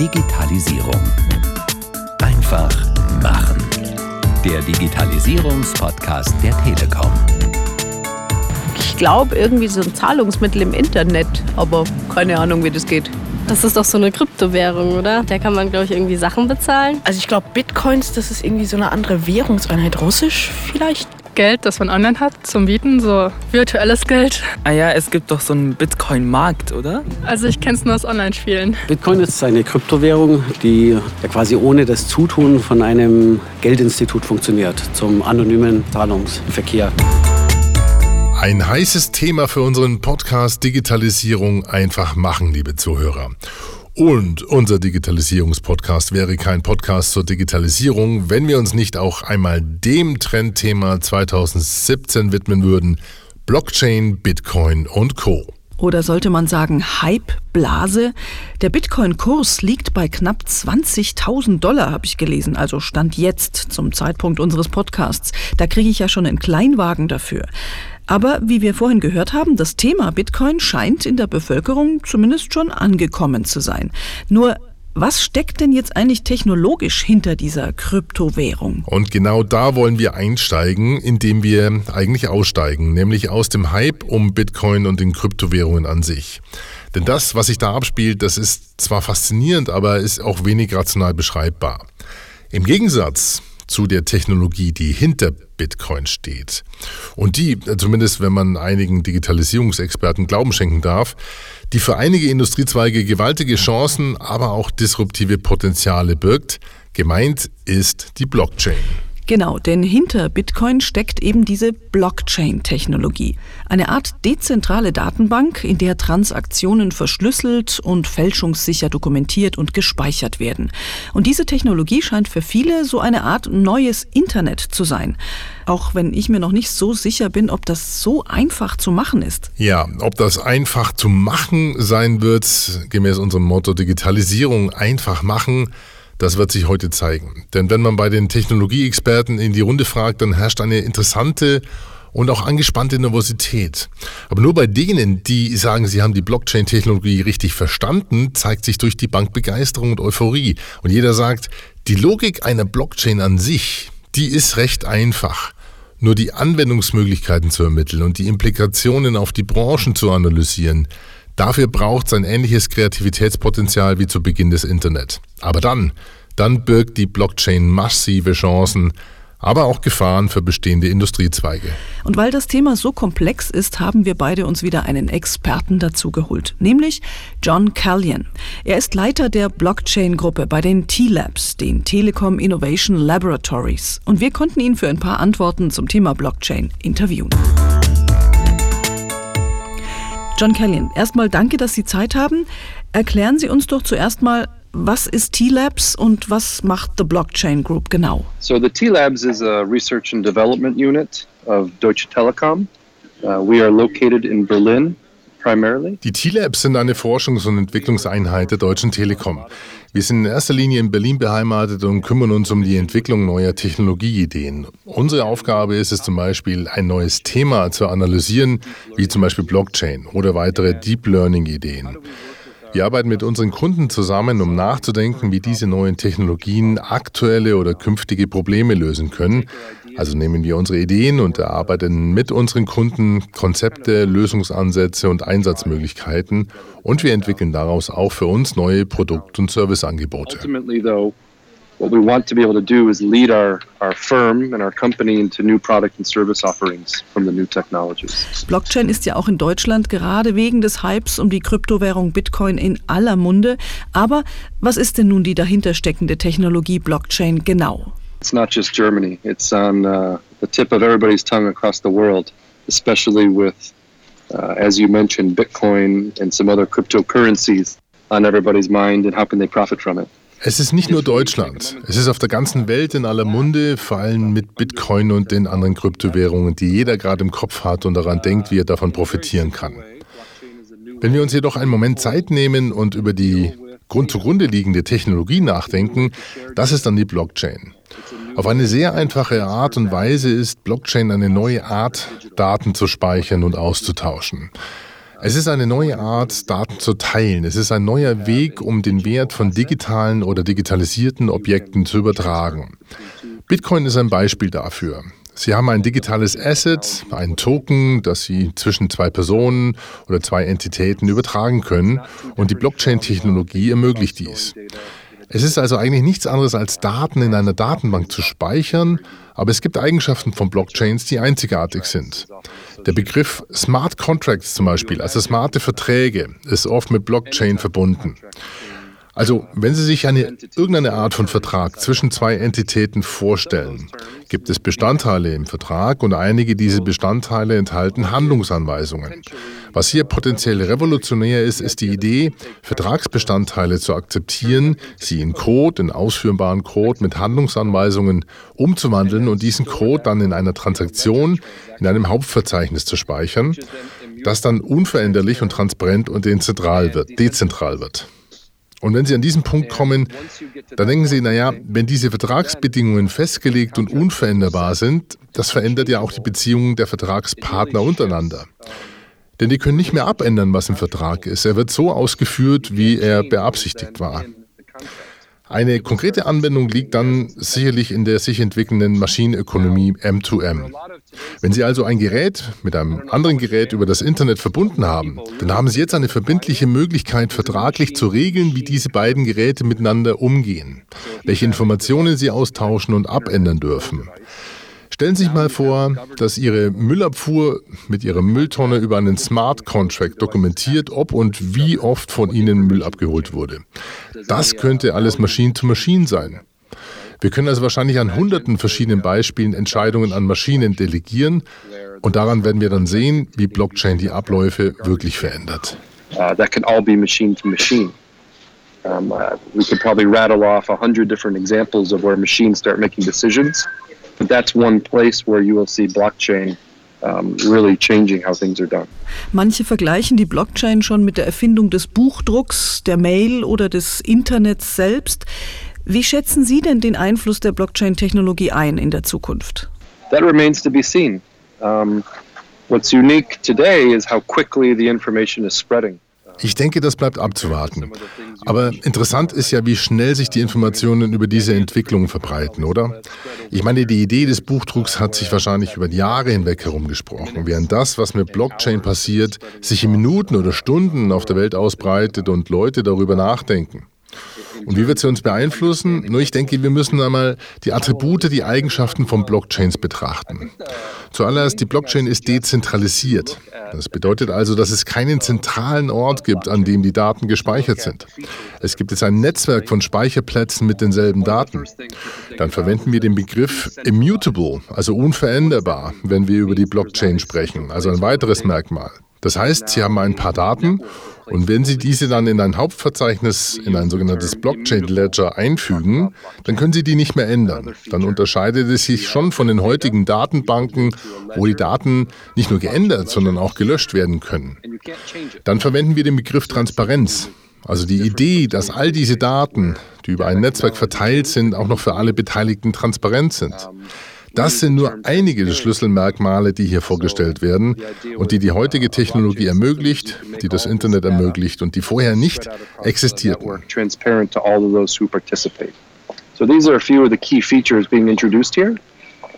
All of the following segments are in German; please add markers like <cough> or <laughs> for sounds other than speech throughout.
Digitalisierung. Einfach machen. Der Digitalisierungspodcast der Telekom. Ich glaube, irgendwie so ein Zahlungsmittel im Internet, aber keine Ahnung, wie das geht. Das ist doch so eine Kryptowährung, oder? Da kann man, glaube ich, irgendwie Sachen bezahlen. Also ich glaube, Bitcoins, das ist irgendwie so eine andere Währungseinheit. Russisch vielleicht? Geld, das man online hat zum Bieten, so virtuelles Geld. Ah ja, es gibt doch so einen Bitcoin-Markt, oder? Also ich kenne es nur aus Online-Spielen. Bitcoin ist eine Kryptowährung, die ja quasi ohne das Zutun von einem Geldinstitut funktioniert, zum anonymen Zahlungsverkehr. Ein heißes Thema für unseren Podcast Digitalisierung einfach machen, liebe Zuhörer. Und unser Digitalisierungspodcast wäre kein Podcast zur Digitalisierung, wenn wir uns nicht auch einmal dem Trendthema 2017 widmen würden, Blockchain, Bitcoin und Co. Oder sollte man sagen Hype, Blase? Der Bitcoin-Kurs liegt bei knapp 20.000 Dollar, habe ich gelesen. Also stand jetzt zum Zeitpunkt unseres Podcasts. Da kriege ich ja schon einen Kleinwagen dafür. Aber wie wir vorhin gehört haben, das Thema Bitcoin scheint in der Bevölkerung zumindest schon angekommen zu sein. Nur was steckt denn jetzt eigentlich technologisch hinter dieser Kryptowährung? Und genau da wollen wir einsteigen, indem wir eigentlich aussteigen, nämlich aus dem Hype um Bitcoin und den Kryptowährungen an sich. Denn das, was sich da abspielt, das ist zwar faszinierend, aber ist auch wenig rational beschreibbar. Im Gegensatz zu der Technologie, die hinter Bitcoin steht. Und die, zumindest wenn man einigen Digitalisierungsexperten Glauben schenken darf, die für einige Industriezweige gewaltige Chancen, aber auch disruptive Potenziale birgt. Gemeint ist die Blockchain. Genau, denn hinter Bitcoin steckt eben diese Blockchain-Technologie. Eine Art dezentrale Datenbank, in der Transaktionen verschlüsselt und fälschungssicher dokumentiert und gespeichert werden. Und diese Technologie scheint für viele so eine Art neues Internet zu sein. Auch wenn ich mir noch nicht so sicher bin, ob das so einfach zu machen ist. Ja, ob das einfach zu machen sein wird, gemäß unserem Motto Digitalisierung einfach machen, das wird sich heute zeigen. Denn wenn man bei den Technologieexperten in die Runde fragt, dann herrscht eine interessante und auch angespannte Nervosität. Aber nur bei denen, die sagen, sie haben die Blockchain-Technologie richtig verstanden, zeigt sich durch die Bank Begeisterung und Euphorie. Und jeder sagt, die Logik einer Blockchain an sich, die ist recht einfach. Nur die Anwendungsmöglichkeiten zu ermitteln und die Implikationen auf die Branchen zu analysieren, Dafür braucht es ein ähnliches Kreativitätspotenzial wie zu Beginn des Internet. Aber dann, dann birgt die Blockchain massive Chancen, aber auch Gefahren für bestehende Industriezweige. Und weil das Thema so komplex ist, haben wir beide uns wieder einen Experten dazu geholt, nämlich John Callion. Er ist Leiter der Blockchain-Gruppe bei den T-Labs, den Telekom Innovation Laboratories. Und wir konnten ihn für ein paar Antworten zum Thema Blockchain interviewen. John Callion, erstmal danke, dass Sie Zeit haben. Erklären Sie uns doch zuerst mal, was ist T-Labs und was macht the Blockchain Group genau? So the T-Labs is a research and development unit of Deutsche Telekom. Uh, we are located in Berlin. Die T-Labs sind eine Forschungs- und Entwicklungseinheit der Deutschen Telekom. Wir sind in erster Linie in Berlin beheimatet und kümmern uns um die Entwicklung neuer Technologieideen. Unsere Aufgabe ist es zum Beispiel, ein neues Thema zu analysieren, wie zum Beispiel Blockchain oder weitere Deep Learning-Ideen. Wir arbeiten mit unseren Kunden zusammen, um nachzudenken, wie diese neuen Technologien aktuelle oder künftige Probleme lösen können. Also nehmen wir unsere Ideen und erarbeiten mit unseren Kunden Konzepte, Lösungsansätze und Einsatzmöglichkeiten und wir entwickeln daraus auch für uns neue Produkt- und Serviceangebote. what we want to be able to do is lead our, our firm and our company into new product and service offerings from the new technologies. Blockchain ist ja auch in Deutschland gerade wegen des Hypes um die Kryptowährung Bitcoin in aller Munde. Aber was ist denn nun die dahinter steckende Technologie Blockchain genau? It's not just Germany. It's on uh, the tip of everybody's tongue across the world, especially with, uh, as you mentioned, Bitcoin and some other cryptocurrencies on everybody's mind and how can they profit from it. Es ist nicht nur Deutschland. Es ist auf der ganzen Welt in aller Munde, vor allem mit Bitcoin und den anderen Kryptowährungen, die jeder gerade im Kopf hat und daran denkt, wie er davon profitieren kann. Wenn wir uns jedoch einen Moment Zeit nehmen und über die Grund zugrunde liegende Technologie nachdenken, das ist dann die Blockchain. Auf eine sehr einfache Art und Weise ist Blockchain eine neue Art, Daten zu speichern und auszutauschen. Es ist eine neue Art, Daten zu teilen. Es ist ein neuer Weg, um den Wert von digitalen oder digitalisierten Objekten zu übertragen. Bitcoin ist ein Beispiel dafür. Sie haben ein digitales Asset, einen Token, das Sie zwischen zwei Personen oder zwei Entitäten übertragen können und die Blockchain-Technologie ermöglicht dies. Es ist also eigentlich nichts anderes als Daten in einer Datenbank zu speichern, aber es gibt Eigenschaften von Blockchains, die einzigartig sind. Der Begriff Smart Contracts zum Beispiel, also smarte Verträge, ist oft mit Blockchain verbunden. Also, wenn Sie sich eine, irgendeine Art von Vertrag zwischen zwei Entitäten vorstellen, gibt es Bestandteile im Vertrag und einige dieser Bestandteile enthalten Handlungsanweisungen. Was hier potenziell revolutionär ist, ist die Idee, Vertragsbestandteile zu akzeptieren, sie in Code, in ausführbaren Code mit Handlungsanweisungen umzuwandeln und diesen Code dann in einer Transaktion in einem Hauptverzeichnis zu speichern, das dann unveränderlich und transparent und dezentral wird, dezentral wird. Und wenn Sie an diesen Punkt kommen, dann denken Sie, naja, wenn diese Vertragsbedingungen festgelegt und unveränderbar sind, das verändert ja auch die Beziehungen der Vertragspartner untereinander. Denn die können nicht mehr abändern, was im Vertrag ist. Er wird so ausgeführt, wie er beabsichtigt war. Eine konkrete Anwendung liegt dann sicherlich in der sich entwickelnden Maschinenökonomie M2M. Wenn Sie also ein Gerät mit einem anderen Gerät über das Internet verbunden haben, dann haben Sie jetzt eine verbindliche Möglichkeit, vertraglich zu regeln, wie diese beiden Geräte miteinander umgehen, welche Informationen sie austauschen und abändern dürfen. Stellen Sie sich mal vor, dass Ihre Müllabfuhr mit Ihrer Mülltonne über einen Smart Contract dokumentiert, ob und wie oft von Ihnen Müll abgeholt wurde. Das könnte alles Maschine zu Maschine sein. Wir können also wahrscheinlich an hunderten verschiedenen Beispielen Entscheidungen an Maschinen delegieren und daran werden wir dann sehen, wie Blockchain die Abläufe wirklich verändert. Uh, that can all be machine to machine. Um, uh, we could probably rattle off a hundred different examples of where machines start making decisions. But that's one place where you will see blockchain um, really changing how things are done. Manche vergleichen die Blockchain schon mit der Erfindung des Buchdrucks, der Mail oder des Internets selbst. Wie schätzen Sie denn den Einfluss der Blockchain-Technologie ein in der Zukunft? That remains to be seen. Um, what's unique today is how quickly the information is spreading. Ich denke, das bleibt abzuwarten. Aber interessant ist ja, wie schnell sich die Informationen über diese Entwicklung verbreiten, oder? Ich meine, die Idee des Buchdrucks hat sich wahrscheinlich über Jahre hinweg herumgesprochen, während das, was mit Blockchain passiert, sich in Minuten oder Stunden auf der Welt ausbreitet und Leute darüber nachdenken. Und wie wird sie uns beeinflussen? Nur ich denke, wir müssen einmal die Attribute, die Eigenschaften von Blockchains betrachten. Zuallererst, die Blockchain ist dezentralisiert. Das bedeutet also, dass es keinen zentralen Ort gibt, an dem die Daten gespeichert sind. Es gibt jetzt ein Netzwerk von Speicherplätzen mit denselben Daten. Dann verwenden wir den Begriff immutable, also unveränderbar, wenn wir über die Blockchain sprechen, also ein weiteres Merkmal. Das heißt, Sie haben ein paar Daten und wenn Sie diese dann in ein Hauptverzeichnis, in ein sogenanntes Blockchain Ledger einfügen, dann können Sie die nicht mehr ändern. Dann unterscheidet es sich schon von den heutigen Datenbanken, wo die Daten nicht nur geändert, sondern auch gelöscht werden können. Dann verwenden wir den Begriff Transparenz. Also die Idee, dass all diese Daten, die über ein Netzwerk verteilt sind, auch noch für alle Beteiligten transparent sind. Das sind nur einige der Schlüsselmerkmale, die hier vorgestellt werden und die die heutige Technologie ermöglicht, die das Internet ermöglicht und die vorher nicht existierten. So these are a few of the key features being introduced here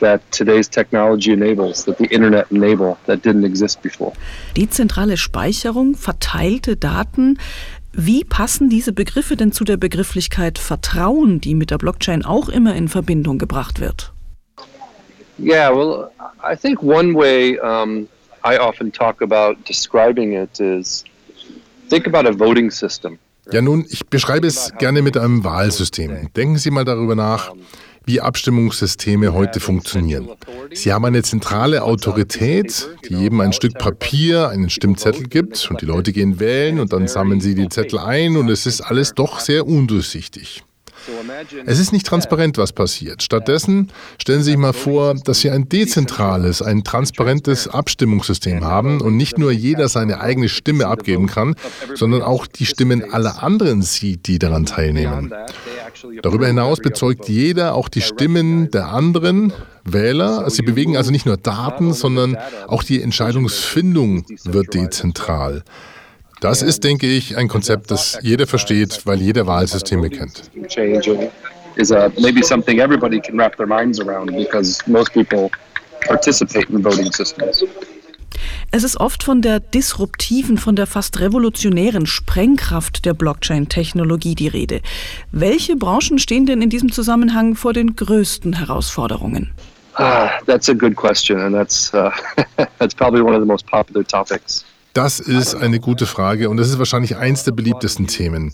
that today's technology enables, that the Internet enable, that didn't exist before. Dezentrale Speicherung, verteilte Daten. Wie passen diese Begriffe denn zu der Begrifflichkeit Vertrauen, die mit der Blockchain auch immer in Verbindung gebracht wird? Yeah, well, I think one way um, I often talk about describing it is think about a voting system. Ja, nun, ich beschreibe es gerne mit einem Wahlsystem. Denken Sie mal darüber nach, wie Abstimmungssysteme heute funktionieren. Sie haben eine zentrale Autorität, die jedem ein Stück Papier, einen Stimmzettel gibt und die Leute gehen wählen und dann sammeln sie die Zettel ein und es ist alles doch sehr undurchsichtig. Es ist nicht transparent, was passiert. Stattdessen stellen Sie sich mal vor, dass Sie ein dezentrales, ein transparentes Abstimmungssystem haben und nicht nur jeder seine eigene Stimme abgeben kann, sondern auch die Stimmen aller anderen sieht, die daran teilnehmen. Darüber hinaus bezeugt jeder auch die Stimmen der anderen Wähler. Sie bewegen also nicht nur Daten, sondern auch die Entscheidungsfindung wird dezentral. Das ist, denke ich, ein Konzept, das jeder versteht, weil jeder Wahlsysteme kennt. Is uh, maybe something everybody can wrap their minds around because most people participate in voting systems. Es ist oft von der disruptiven, von der fast revolutionären Sprengkraft der Blockchain-Technologie die Rede. Welche Branchen stehen denn in diesem Zusammenhang vor den größten Herausforderungen? Ah, that's a good question, and that's uh, <laughs> that's probably one of the most popular topics. Das ist eine gute Frage und das ist wahrscheinlich eins der beliebtesten Themen.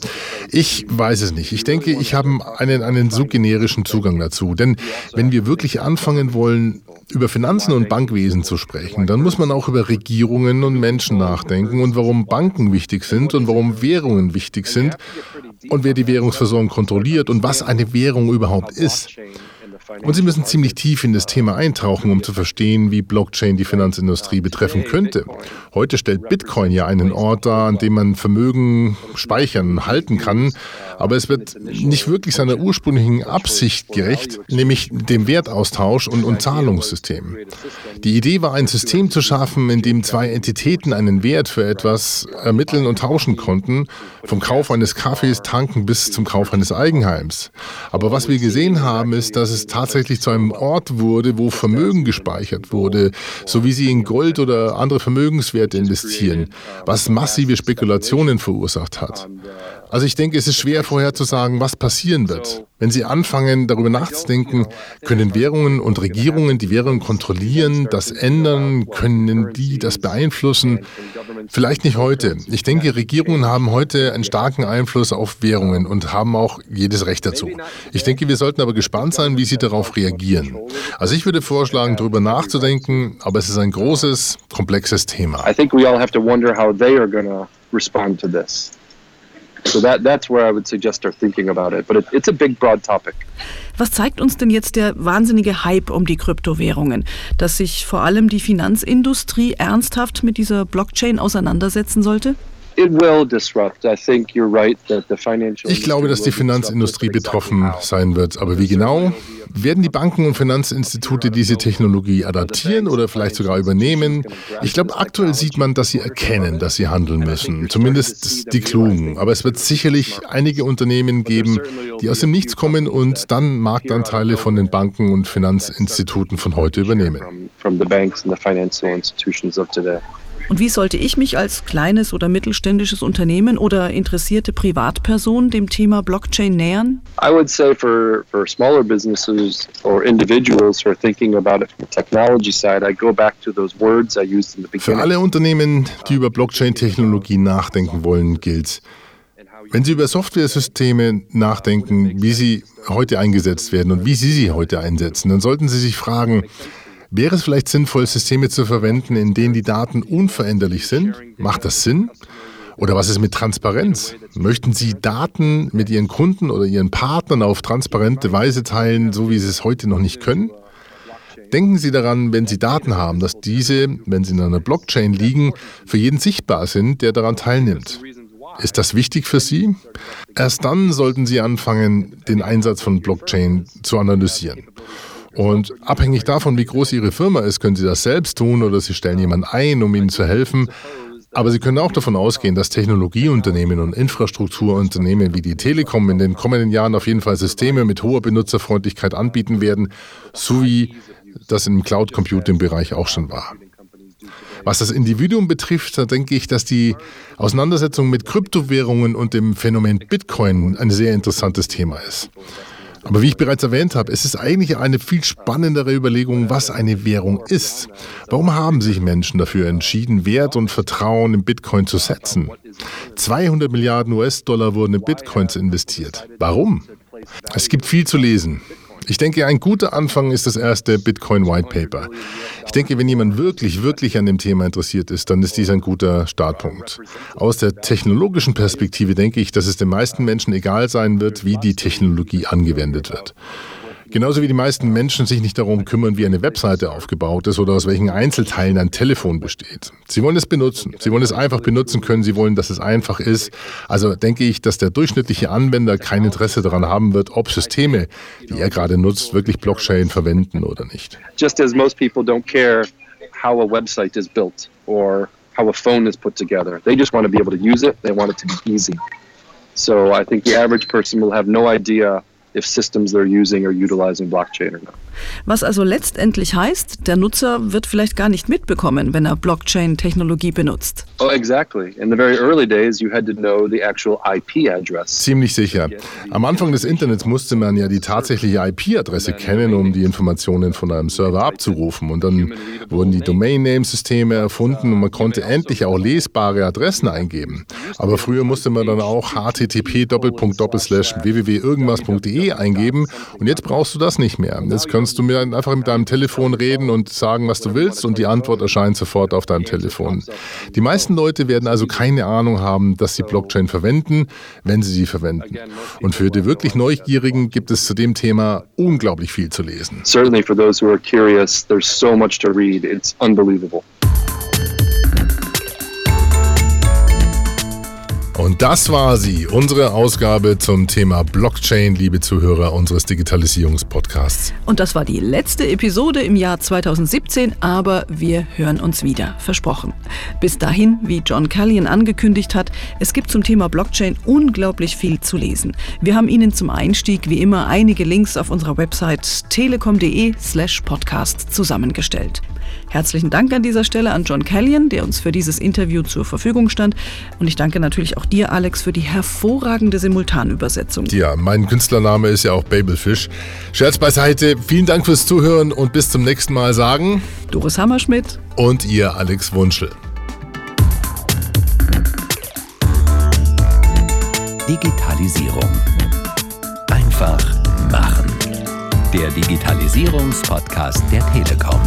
Ich weiß es nicht. Ich denke, ich habe einen, einen so generischen Zugang dazu. Denn wenn wir wirklich anfangen wollen, über Finanzen und Bankwesen zu sprechen, dann muss man auch über Regierungen und Menschen nachdenken und warum Banken wichtig sind und warum Währungen wichtig sind und wer die Währungsversorgung kontrolliert und was eine Währung überhaupt ist. Und Sie müssen ziemlich tief in das Thema eintauchen, um zu verstehen, wie Blockchain die Finanzindustrie betreffen könnte. Heute stellt Bitcoin ja einen Ort dar, an dem man Vermögen speichern, halten kann, aber es wird nicht wirklich seiner ursprünglichen Absicht gerecht, nämlich dem Wertaustausch und, und Zahlungssystem. Die Idee war, ein System zu schaffen, in dem zwei Entitäten einen Wert für etwas ermitteln und tauschen konnten, vom Kauf eines Kaffees tanken bis zum Kauf eines Eigenheims. Aber was wir gesehen haben, ist, dass es tatsächlich zu einem Ort wurde, wo Vermögen gespeichert wurde, so wie sie in Gold oder andere Vermögenswerte investieren, was massive Spekulationen verursacht hat. Also ich denke, es ist schwer vorherzusagen, was passieren wird. Wenn Sie anfangen, darüber nachzudenken, können Währungen und Regierungen die Währung kontrollieren, das ändern, können die das beeinflussen? Vielleicht nicht heute. Ich denke, Regierungen haben heute einen starken Einfluss auf Währungen und haben auch jedes Recht dazu. Ich denke, wir sollten aber gespannt sein, wie sie darauf reagieren. Also ich würde vorschlagen, darüber nachzudenken, aber es ist ein großes, komplexes Thema. I think we all have to wonder how they are going to respond to this. So that, that's where I would suggest start thinking about it. But it, it's a big, broad topic. Was zeigt uns denn jetzt der wahnsinnige Hype um die Kryptowährungen? Dass sich vor allem die Finanzindustrie ernsthaft mit dieser Blockchain auseinandersetzen sollte? Ich glaube, dass die Finanzindustrie betroffen sein wird. Aber wie genau? Werden die Banken und Finanzinstitute diese Technologie adaptieren oder vielleicht sogar übernehmen? Ich glaube, aktuell sieht man, dass sie erkennen, dass sie handeln müssen. Zumindest die Klugen. Aber es wird sicherlich einige Unternehmen geben, die aus dem Nichts kommen und dann Marktanteile von den Banken und Finanzinstituten von heute übernehmen. Und wie sollte ich mich als kleines oder mittelständisches Unternehmen oder interessierte Privatperson dem Thema Blockchain nähern? I would say for, for smaller businesses or individuals who are thinking about it from the technology side, I go back to those words I used in the beginning. Für alle Unternehmen, die über Blockchain-Technologie nachdenken wollen, gilt, wenn Sie über Softwaresysteme nachdenken, wie sie heute eingesetzt werden und wie Sie sie heute einsetzen, dann sollten Sie sich fragen, Wäre es vielleicht sinnvoll, Systeme zu verwenden, in denen die Daten unveränderlich sind? Macht das Sinn? Oder was ist mit Transparenz? Möchten Sie Daten mit Ihren Kunden oder Ihren Partnern auf transparente Weise teilen, so wie Sie es heute noch nicht können? Denken Sie daran, wenn Sie Daten haben, dass diese, wenn sie in einer Blockchain liegen, für jeden sichtbar sind, der daran teilnimmt. Ist das wichtig für Sie? Erst dann sollten Sie anfangen, den Einsatz von Blockchain zu analysieren. Und abhängig davon, wie groß Ihre Firma ist, können Sie das selbst tun oder Sie stellen jemanden ein, um Ihnen zu helfen. Aber Sie können auch davon ausgehen, dass Technologieunternehmen und Infrastrukturunternehmen wie die Telekom in den kommenden Jahren auf jeden Fall Systeme mit hoher Benutzerfreundlichkeit anbieten werden, so wie das im Cloud Computing Bereich auch schon war. Was das Individuum betrifft, da denke ich, dass die Auseinandersetzung mit Kryptowährungen und dem Phänomen Bitcoin ein sehr interessantes Thema ist. Aber wie ich bereits erwähnt habe, es ist eigentlich eine viel spannendere Überlegung, was eine Währung ist. Warum haben sich Menschen dafür entschieden, Wert und Vertrauen in Bitcoin zu setzen? 200 Milliarden US-Dollar wurden in Bitcoins investiert. Warum? Es gibt viel zu lesen. Ich denke, ein guter Anfang ist das erste Bitcoin White Paper. Ich denke, wenn jemand wirklich, wirklich an dem Thema interessiert ist, dann ist dies ein guter Startpunkt. Aus der technologischen Perspektive denke ich, dass es den meisten Menschen egal sein wird, wie die Technologie angewendet wird. Genauso wie die meisten Menschen sich nicht darum kümmern, wie eine Webseite aufgebaut ist oder aus welchen Einzelteilen ein Telefon besteht. Sie wollen es benutzen. Sie wollen es einfach benutzen können. Sie wollen, dass es einfach ist. Also denke ich, dass der durchschnittliche Anwender kein Interesse daran haben wird, ob Systeme, die er gerade nutzt, wirklich Blockchain verwenden oder nicht. Just as most people don't care how a website is built or how a phone is put together. They just want to be able to use it. They want it to be easy. So I think the average person will have no idea if systems they're using are utilizing blockchain or not. Was also letztendlich heißt, der Nutzer wird vielleicht gar nicht mitbekommen, wenn er Blockchain-Technologie benutzt. Oh, exactly. In the very early days, you had to know the actual IP address. Ziemlich sicher. Am Anfang des Internets musste man ja die tatsächliche IP-Adresse kennen, um die Informationen von einem Server abzurufen. Und dann wurden die Domain-Name-Systeme erfunden und man konnte endlich auch lesbare Adressen eingeben. Aber früher musste man dann auch http www eingeben und jetzt brauchst du das nicht mehr. Jetzt kannst du mir einfach mit deinem Telefon reden und sagen, was du willst und die Antwort erscheint sofort auf deinem Telefon. Die meisten Leute werden also keine Ahnung haben, dass sie Blockchain verwenden, wenn sie sie verwenden. Und für die wirklich Neugierigen gibt es zu dem Thema unglaublich viel zu lesen. Certainly for those who are curious, there's so much to read. It's unbelievable. Und das war sie, unsere Ausgabe zum Thema Blockchain, liebe Zuhörer unseres Digitalisierungspodcasts. Und das war die letzte Episode im Jahr 2017, aber wir hören uns wieder, versprochen. Bis dahin, wie John Callion angekündigt hat, es gibt zum Thema Blockchain unglaublich viel zu lesen. Wir haben Ihnen zum Einstieg wie immer einige Links auf unserer Website telekom.de/slash podcast zusammengestellt. Herzlichen Dank an dieser Stelle an John Callion, der uns für dieses Interview zur Verfügung stand. Und ich danke natürlich auch dir, Alex, für die hervorragende Simultanübersetzung. Ja, mein Künstlername ist ja auch Babelfish. Scherz beiseite, vielen Dank fürs Zuhören und bis zum nächsten Mal sagen Doris Hammerschmidt und ihr Alex Wunschel. Digitalisierung. Einfach machen. Der Digitalisierungspodcast der Telekom.